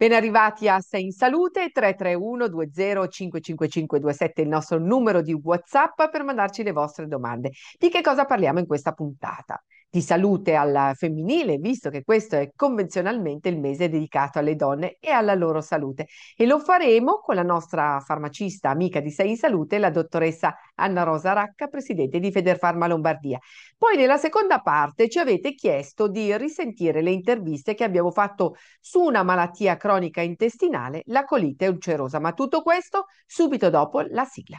Ben arrivati a Sei in Salute 331 20 55527 il nostro numero di WhatsApp per mandarci le vostre domande. Di che cosa parliamo in questa puntata? Di salute al femminile, visto che questo è convenzionalmente il mese dedicato alle donne e alla loro salute. E lo faremo con la nostra farmacista amica di Sei in Salute, la dottoressa Anna Rosa Racca, presidente di Federfarma Lombardia. Poi nella seconda parte ci avete chiesto di risentire le interviste che abbiamo fatto su una malattia cronica cronica intestinale, la colite ulcerosa. Ma tutto questo subito dopo la sigla.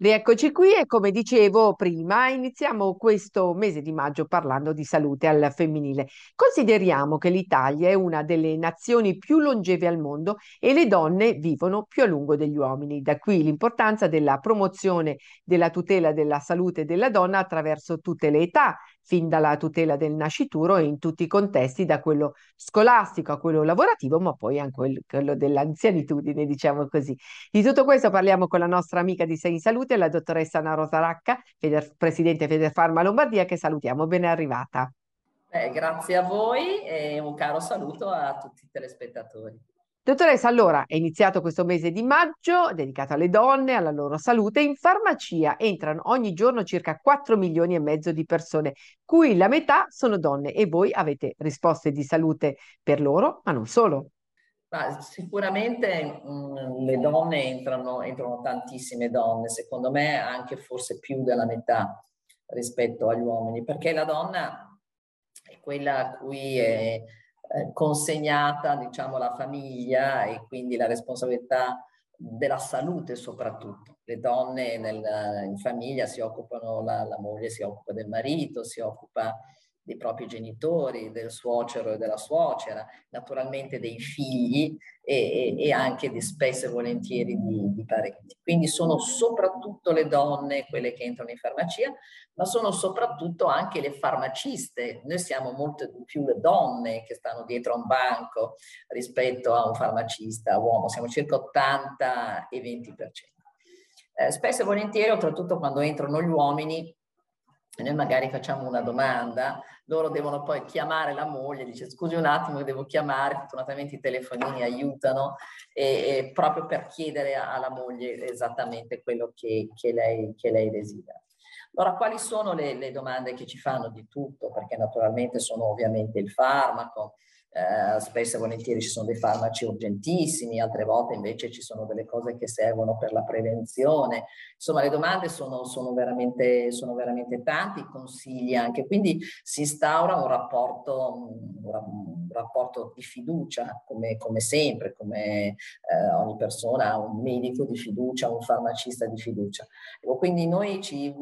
Rieccoci qui e come dicevo prima, iniziamo questo mese di maggio parlando di salute al femminile. Consideriamo che l'Italia è una delle nazioni più longeve al mondo e le donne vivono più a lungo degli uomini. Da qui l'importanza della promozione della tutela della salute della donna attraverso tutte le età, fin dalla tutela del nascituro in tutti i contesti, da quello scolastico a quello lavorativo, ma poi anche quello dell'anzianitudine, diciamo così. Di tutto questo parliamo con la nostra amica di Sei in Salute, la dottoressa Anna Rosa Racca, Feder, presidente Federfarma Lombardia, che salutiamo. Ben arrivata. Eh, grazie a voi e un caro saluto a tutti i telespettatori. Dottoressa, allora è iniziato questo mese di maggio dedicato alle donne, alla loro salute. In farmacia entrano ogni giorno circa 4 milioni e mezzo di persone, cui la metà sono donne e voi avete risposte di salute per loro, ma non solo. Ma sicuramente mh, le donne entrano, entrano tantissime donne, secondo me anche forse più della metà rispetto agli uomini, perché la donna è quella a cui è eh, consegnata diciamo alla famiglia e quindi la responsabilità della salute soprattutto. Le donne nel, in famiglia si occupano, la, la moglie si occupa del marito, si occupa dei propri genitori, del suocero e della suocera, naturalmente dei figli e, e, e anche di spesso e volentieri di, di, parenti. Quindi sono soprattutto le donne quelle che entrano in farmacia, ma sono soprattutto anche le farmaciste. Noi siamo molto di più le donne che stanno dietro a un banco rispetto a un farmacista uomo, siamo circa 80 e 20%. Eh, spesso e volentieri, oltretutto quando entrano gli uomini, noi magari facciamo una domanda, loro devono poi chiamare la moglie, dice scusi un attimo, devo chiamare, fortunatamente i telefonini aiutano, e, e proprio per chiedere alla moglie esattamente quello che, che, lei, che lei desidera. Allora, quali sono le, le, domande che ci fanno di tutto? Perché naturalmente sono ovviamente il farmaco, eh, spesso e volentieri ci sono dei farmaci urgentissimi, altre volte invece ci sono delle cose che servono per la prevenzione. Insomma, le domande sono, sono, veramente, sono veramente tanti, consigli anche, quindi si instaura un rapporto, un rapporto di fiducia, come, come sempre, come eh, ogni persona ha un medico di fiducia, un farmacista di fiducia. Quindi noi ci,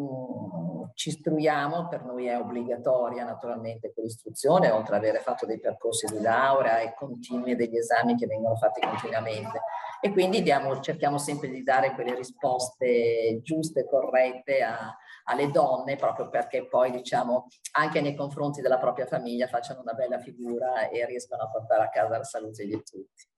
ci istruiamo, per noi è obbligatoria naturalmente quell'istruzione, oltre ad avere fatto dei percorsi di laurea e continui degli esami che vengono fatti continuamente. E quindi diamo, cerchiamo sempre di dare quelle risposte giuste corrette a, alle donne, proprio perché poi, diciamo, anche nei confronti della propria famiglia facciano una bella figura e riescano a portare a casa la salute di tutti.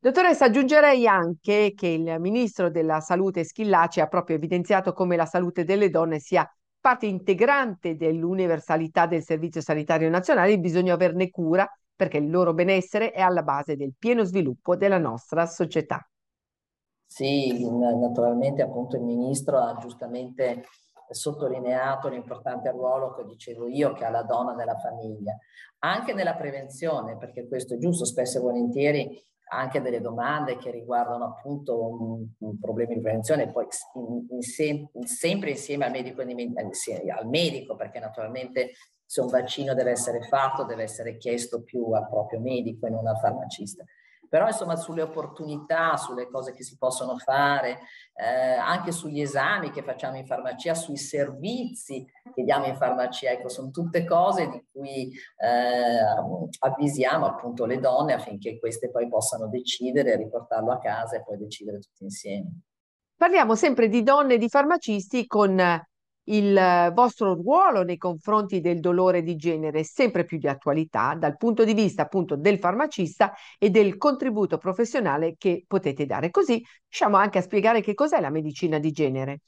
Dottoressa, aggiungerei anche che il ministro della Salute Schillaci ha proprio evidenziato come la salute delle donne sia parte integrante dell'universalità del Servizio Sanitario Nazionale bisogna averne cura perché il loro benessere è alla base del pieno sviluppo della nostra società. Sì, naturalmente appunto il ministro ha giustamente sottolineato l'importante ruolo che dicevo io che ha la donna nella famiglia, anche nella prevenzione, perché questo è giusto, spesso e volentieri anche delle domande che riguardano appunto un, problema di prevenzione, poi in, in sem- sempre insieme al medico, al medico, perché naturalmente se un vaccino deve essere fatto deve essere chiesto più al proprio medico e non al farmacista. Però insomma sulle opportunità, sulle cose che si possono fare, eh, anche sugli esami che facciamo in farmacia, sui servizi che diamo in farmacia, ecco, sono tutte cose di cui eh, avvisiamo appunto le donne affinché queste poi possano decidere, riportarlo a casa e poi decidere tutti insieme. Parliamo sempre di donne di farmacisti con il vostro ruolo nei confronti del dolore di genere è sempre più di attualità dal punto di vista appunto del farmacista e del contributo professionale che potete dare. Così riusciamo anche a spiegare che cos'è la medicina di genere.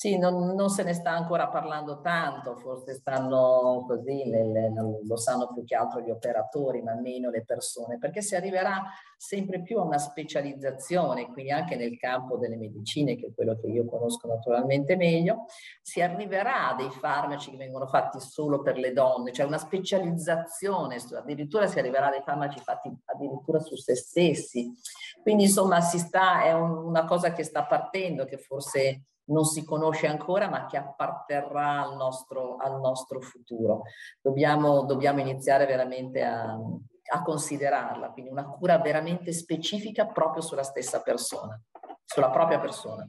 Sì, non, non, se ne sta ancora parlando tanto, forse stanno così, nelle, lo sanno più che altro gli operatori, ma meno le persone, perché si arriverà sempre più a una specializzazione, quindi anche nel campo delle medicine, che è quello che io conosco naturalmente meglio, si arriverà a dei farmaci che vengono fatti solo per le donne, cioè una specializzazione, addirittura si arriverà a dei farmaci fatti addirittura su se stessi. Quindi insomma si sta, è un, una cosa che sta partendo, che forse non si conosce ancora ma che apparterrà al nostro, al nostro futuro. Dobbiamo, dobbiamo iniziare veramente a, a considerarla, quindi una cura veramente specifica proprio sulla stessa persona, sulla propria persona.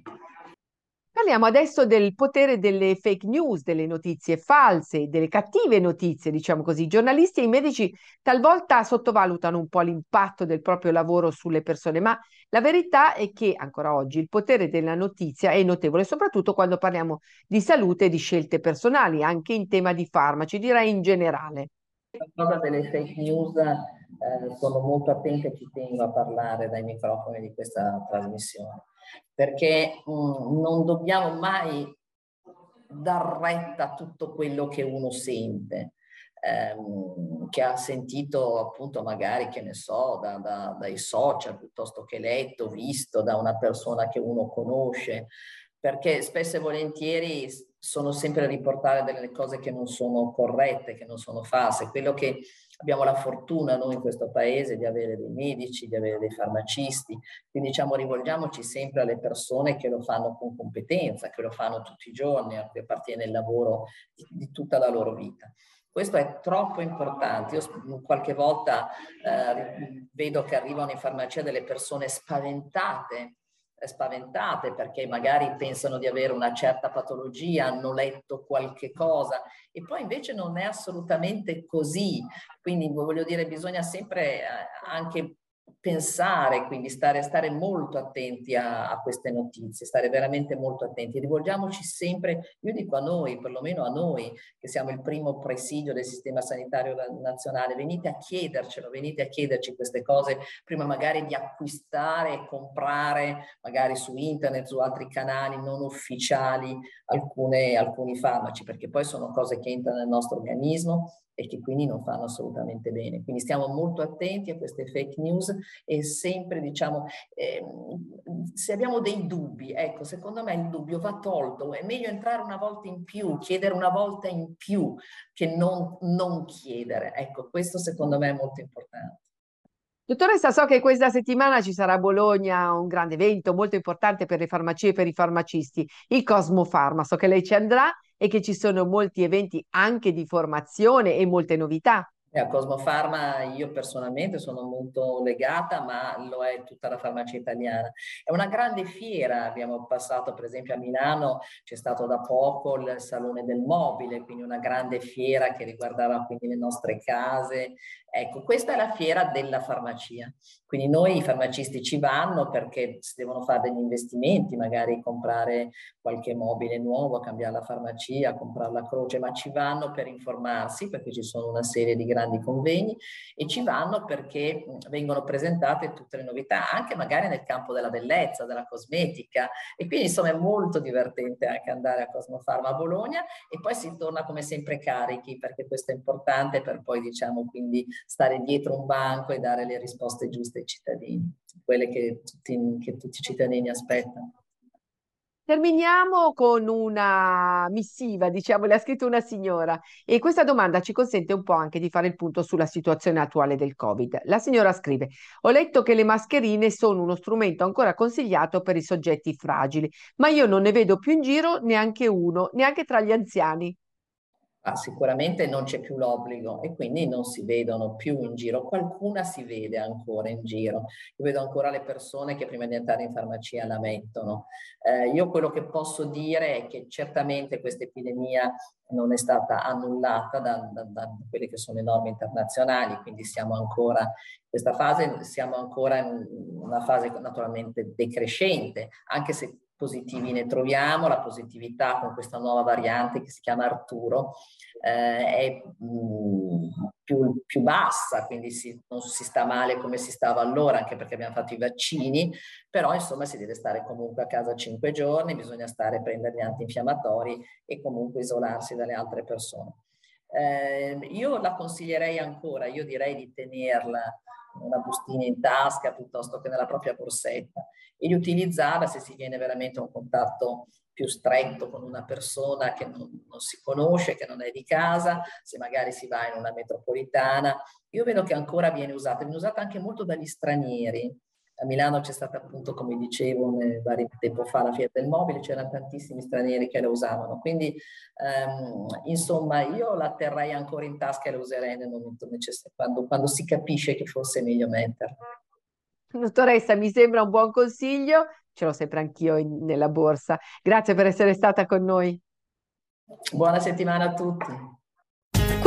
Parliamo adesso del potere delle fake news, delle notizie false, delle cattive notizie, diciamo così. I giornalisti e i medici talvolta sottovalutano un po' l'impatto del proprio lavoro sulle persone, ma la verità è che ancora oggi il potere della notizia è notevole, soprattutto quando parliamo di salute e di scelte personali, anche in tema di farmaci, direi in generale. La cosa delle fake news eh, sono molto attenta e ci tengo a parlare dai microfoni di questa trasmissione perché mm, non dobbiamo mai dar retta a tutto quello che uno sente. Ehm, che ha sentito appunto magari che ne so da, da, dai social piuttosto che letto, visto da una persona che uno conosce perché spesso e volentieri sono sempre a riportare delle cose che non sono corrette, che non sono false. Quello che abbiamo la fortuna noi in questo paese di avere dei medici, di avere dei farmacisti, quindi diciamo rivolgiamoci sempre alle persone che lo fanno con competenza, che lo fanno tutti i giorni, a cui appartiene il lavoro di, di tutta la loro vita. Questo è troppo importante. Io qualche volta eh, vedo che arrivano in farmacia delle persone spaventate spaventate perché magari pensano di avere una certa patologia, hanno letto qualche cosa e poi invece non è assolutamente così. Quindi voglio dire, bisogna sempre eh, anche pensare, quindi stare, stare molto attenti a, a, queste notizie, stare veramente molto attenti. Rivolgiamoci sempre, io dico a noi, perlomeno a noi, che siamo il primo presidio del sistema sanitario nazionale, venite a chiedercelo, venite a chiederci queste cose prima magari di acquistare e comprare, magari su internet, su altri canali non ufficiali, alcune, alcuni farmaci, perché poi sono cose che entrano nel nostro organismo e che quindi non fanno assolutamente bene. Quindi stiamo molto attenti a queste fake news e sempre diciamo, eh, se abbiamo dei dubbi, ecco, secondo me il dubbio va tolto, è meglio entrare una volta in più, chiedere una volta in più che non, non chiedere. Ecco, questo secondo me è molto importante. Dottoressa, so che questa settimana ci sarà a Bologna un grande evento molto importante per le farmacie e per i farmacisti, il Cosmo Pharma. So che lei ci andrà e che ci sono molti eventi anche di formazione e molte novità. A Cosmofarma io personalmente sono molto legata, ma lo è tutta la farmacia italiana. È una grande fiera, abbiamo passato per esempio a Milano, c'è stato da poco il Salone del Mobile, quindi una grande fiera che riguardava quindi le nostre case. Ecco, questa è la fiera della farmacia. Quindi noi i farmacisti ci vanno perché si devono fare degli investimenti, magari comprare qualche mobile nuovo, cambiare la farmacia, comprare la croce, ma ci vanno per informarsi perché ci sono una serie di grandi grandi convegni e ci vanno perché vengono presentate tutte le novità, anche magari nel campo della bellezza, della cosmetica e quindi insomma è molto divertente anche andare a Cosmofarma a Bologna e poi si torna come sempre carichi perché questo è importante per poi diciamo quindi stare dietro un banco e dare le risposte giuste ai cittadini, quelle che tutti, che tutti i cittadini aspettano. Terminiamo con una missiva, diciamo, le ha scritto una signora e questa domanda ci consente un po' anche di fare il punto sulla situazione attuale del Covid. La signora scrive: Ho letto che le mascherine sono uno strumento ancora consigliato per i soggetti fragili, ma io non ne vedo più in giro neanche uno, neanche tra gli anziani ah, sicuramente non c'è più l'obbligo e quindi non si vedono più in giro. Qualcuna si vede ancora in giro. Io vedo ancora le persone che prima di andare in farmacia la mettono. Eh, io quello che posso dire è che certamente questa epidemia non è stata annullata da, da, da, quelle che sono le norme internazionali, quindi siamo ancora in questa fase, siamo ancora in una fase naturalmente decrescente, anche se positivi ne troviamo, la positività con questa nuova variante che si chiama Arturo eh, è mm, più, più, bassa, quindi si, non si sta male come si stava allora, anche perché abbiamo fatto i vaccini, però insomma si deve stare comunque a casa cinque giorni, bisogna stare a prendere gli antinfiammatori e comunque isolarsi dalle altre persone. Eh, io la consiglierei ancora, io direi di tenerla una bustina in tasca piuttosto che nella propria borsetta e di utilizzarla se si viene veramente a un contatto più stretto con una persona che non, non, si conosce, che non è di casa, se magari si va in una metropolitana. Io vedo che ancora viene usata, viene usata anche molto dagli stranieri, a Milano c'è stata appunto, come dicevo, vari tempo fa la Fiat del Mobile, c'erano tantissimi stranieri che la usavano. Quindi, ehm, insomma, io la terrei ancora in tasca e la userei nel momento necessario, quando, quando si capisce che fosse meglio metterla. Dottoressa, mi sembra un buon consiglio, ce l'ho sempre anch'io in, nella borsa. Grazie per essere stata con noi. Buona settimana a tutti.